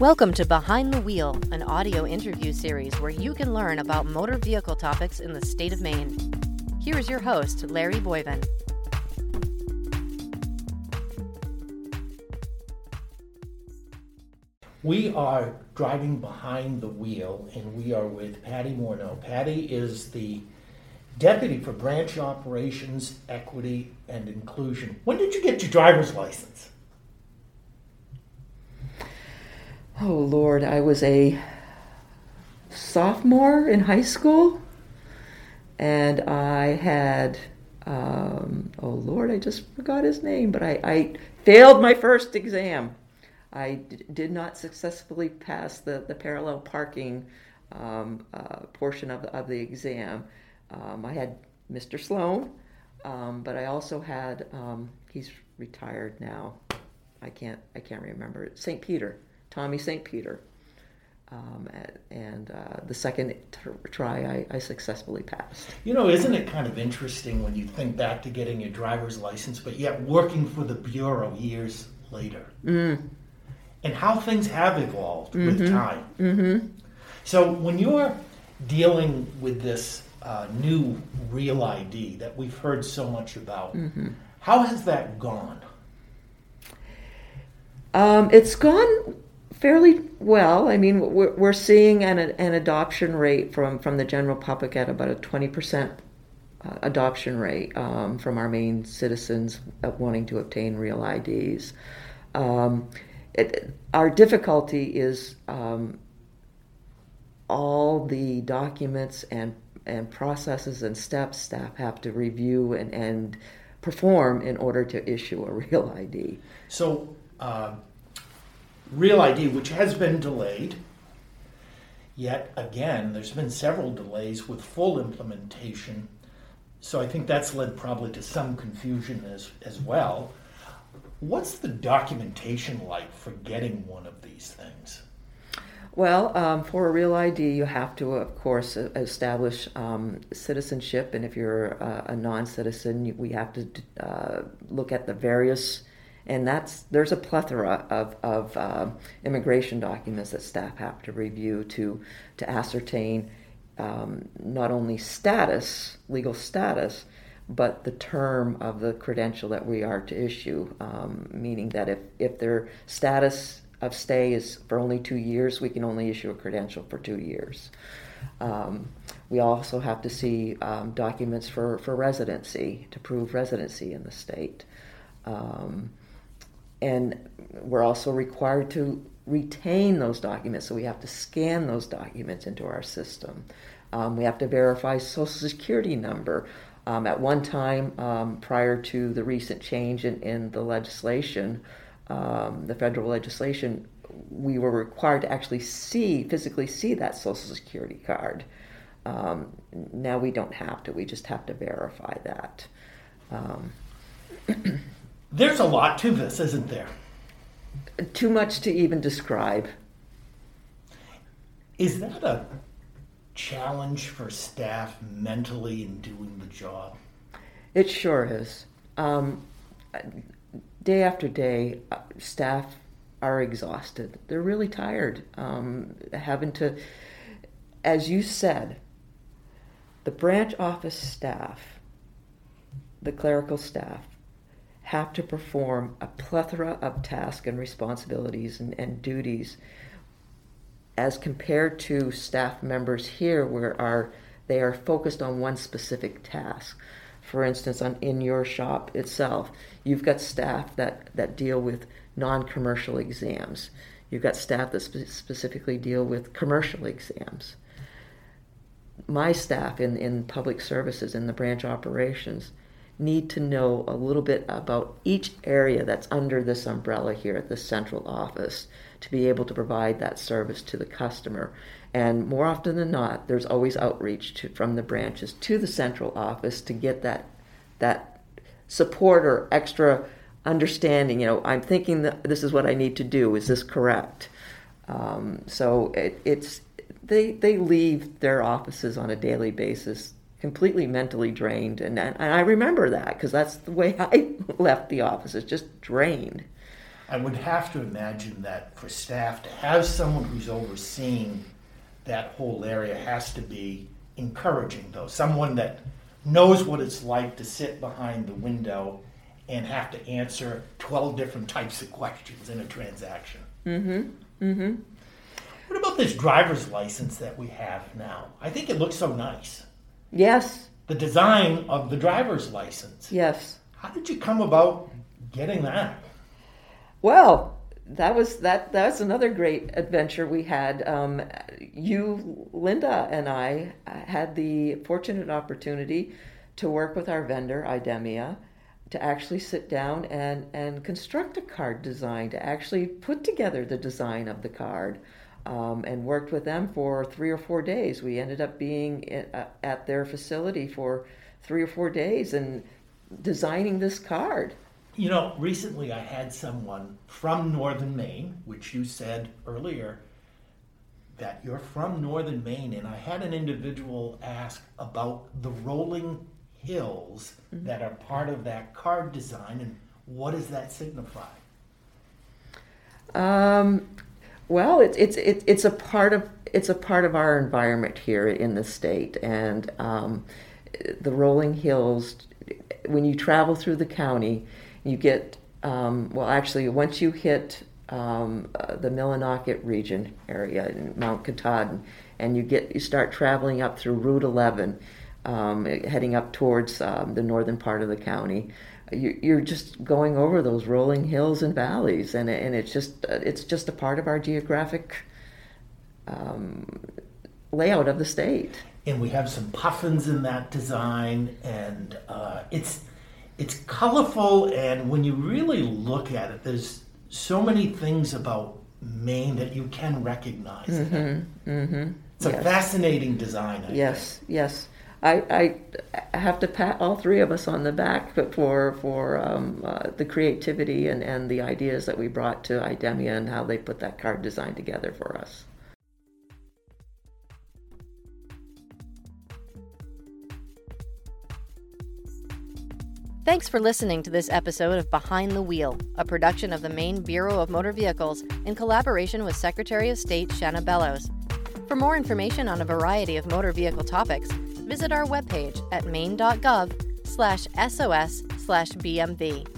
Welcome to Behind the Wheel, an audio interview series where you can learn about motor vehicle topics in the state of Maine. Here is your host, Larry Boivin. We are driving behind the wheel and we are with Patty Morneault. Patty is the Deputy for Branch Operations, Equity, and Inclusion. When did you get your driver's license? Oh Lord, I was a sophomore in high school, and I had um, oh Lord, I just forgot his name, but I, I failed my first exam. I d- did not successfully pass the, the parallel parking um, uh, portion of the, of the exam. Um, I had Mr. Sloan, um, but I also had um, he's retired now. I can't I can't remember St. Peter. Tommy St. Peter. Um, and uh, the second try, I, I, successfully passed. You know, isn't it kind of interesting when you think back to getting your driver's license, but yet working for the Bureau years later? Mm. And how things have evolved mm-hmm. with time. Mm-hmm. So when you're dealing with this uh, new Real ID that we've heard so much about, mm-hmm. how has that gone? Um, it's gone fairly well. I mean, we're, we're seeing an, an adoption rate from, from the general public at about a 20% uh, adoption rate um, from our Maine citizens wanting to obtain real IDs. Um, it, our difficulty is um, all the documents and, and processes and steps staff have to review and, and perform in order to issue a real ID. So, uh, Real ID, which has been delayed. Yet again, there's been several delays with full implementation. So I think that's led probably to some confusion as, as well. What's the documentation like for getting one of these things? Well, um, for a real ID, you have to, of course, establish um, citizenship. And if you're uh, a non citizen, we have to uh, look at the various and that's there's a plethora of, of uh, immigration documents that staff have to review to to ascertain um, not only status, legal status, but the term of the credential that we are to issue. Um, meaning that if if their status of stay is for only two years, we can only issue a credential for two years. Um, we also have to see um, documents for, for residency to prove residency in the state. Um, and we're also required to retain those documents, so we have to scan those documents into our system. Um, we have to verify social security number. Um, at one time, um, prior to the recent change in, in the legislation, um, the federal legislation, we were required to actually see, physically see that social security card. Um, now we don't have to, we just have to verify that. There's a lot to this, isn't there? Too much to even describe. Is that a challenge for staff mentally in doing the job? It sure is. Um, day after day, uh, staff are exhausted. They're really tired. Um, having to, as you said, the branch office staff, the clerical staff, have to perform a plethora of tasks and responsibilities and, and duties as compared to staff members here where are they are focused on one specific task. For instance on in your shop itself you've got staff that that deal with non-commercial exams. You've got staff that spe- specifically deal with commercial exams. My staff in, in public services in the branch operations need to know a little bit about each area that's under this umbrella here at the central office to be able to provide that service to the customer. And more often than not, there's always outreach to, from the branches to the central office to get that that support or extra understanding. You know, I'm thinking that this is what I need to do. Is this correct? Um, so it, it's they they leave their offices on a daily basis completely mentally drained. And, and I remember that because that's the way I left the office, it's just drained. I would have to imagine that for staff to have someone who's overseeing that whole area has to be encouraging, though. Someone that knows what it's like to sit behind the window and have to answer 12 different types of questions in a transaction. Mm-hmm. Mm-hmm. What about this driver's license that we have now? I think it looks so nice. Yes. The design of the driver's license. Yes. How did you come about getting that? Well, that was that. That's another great adventure we had. Um, you, Linda, and I had the fortunate opportunity to work with our vendor, Idemia, to actually sit down and and construct a card design, to actually put together the design of the card. Um, and worked with them for three or four days. We ended up being uh, at their facility for three or four days and designing this card. You know, recently I had someone from northern Maine, which you said earlier that you're from northern Maine, and I had an individual ask about the rolling hills mm-hmm. that are part of that card design, and what does that signify? Um, well, it's it's it, it's a part of it's a part of our environment here in the state, and um, the rolling hills. When you travel through the county, you get um, well actually once you hit um, uh, the Millinocket region area in Mount Katahdin and you get you start traveling up through Route 11 um, heading up towards um, the northern part of the county you, are just going over those rolling hills and valleys and, and it's just it's just a part of our geographic um, layout of the state and we have some puffins in that design and uh, it's it's colorful, and when you really look at it, there's so many things about Maine that you can recognize. Mm-hmm, mm-hmm. It's a yes. fascinating design. I yes, think. yes. I, I have to pat all three of us on the back for for um, uh, the creativity and, and the ideas that we brought to Idemia and how they put that card design together for us. Thanks for listening to this episode of Behind the Wheel, a production of the Maine Bureau of Motor Vehicles in collaboration with Secretary of State Shenna Bellows. For more information on a variety of motor vehicle topics, visit our webpage at maine.gov slash sos slash bmv.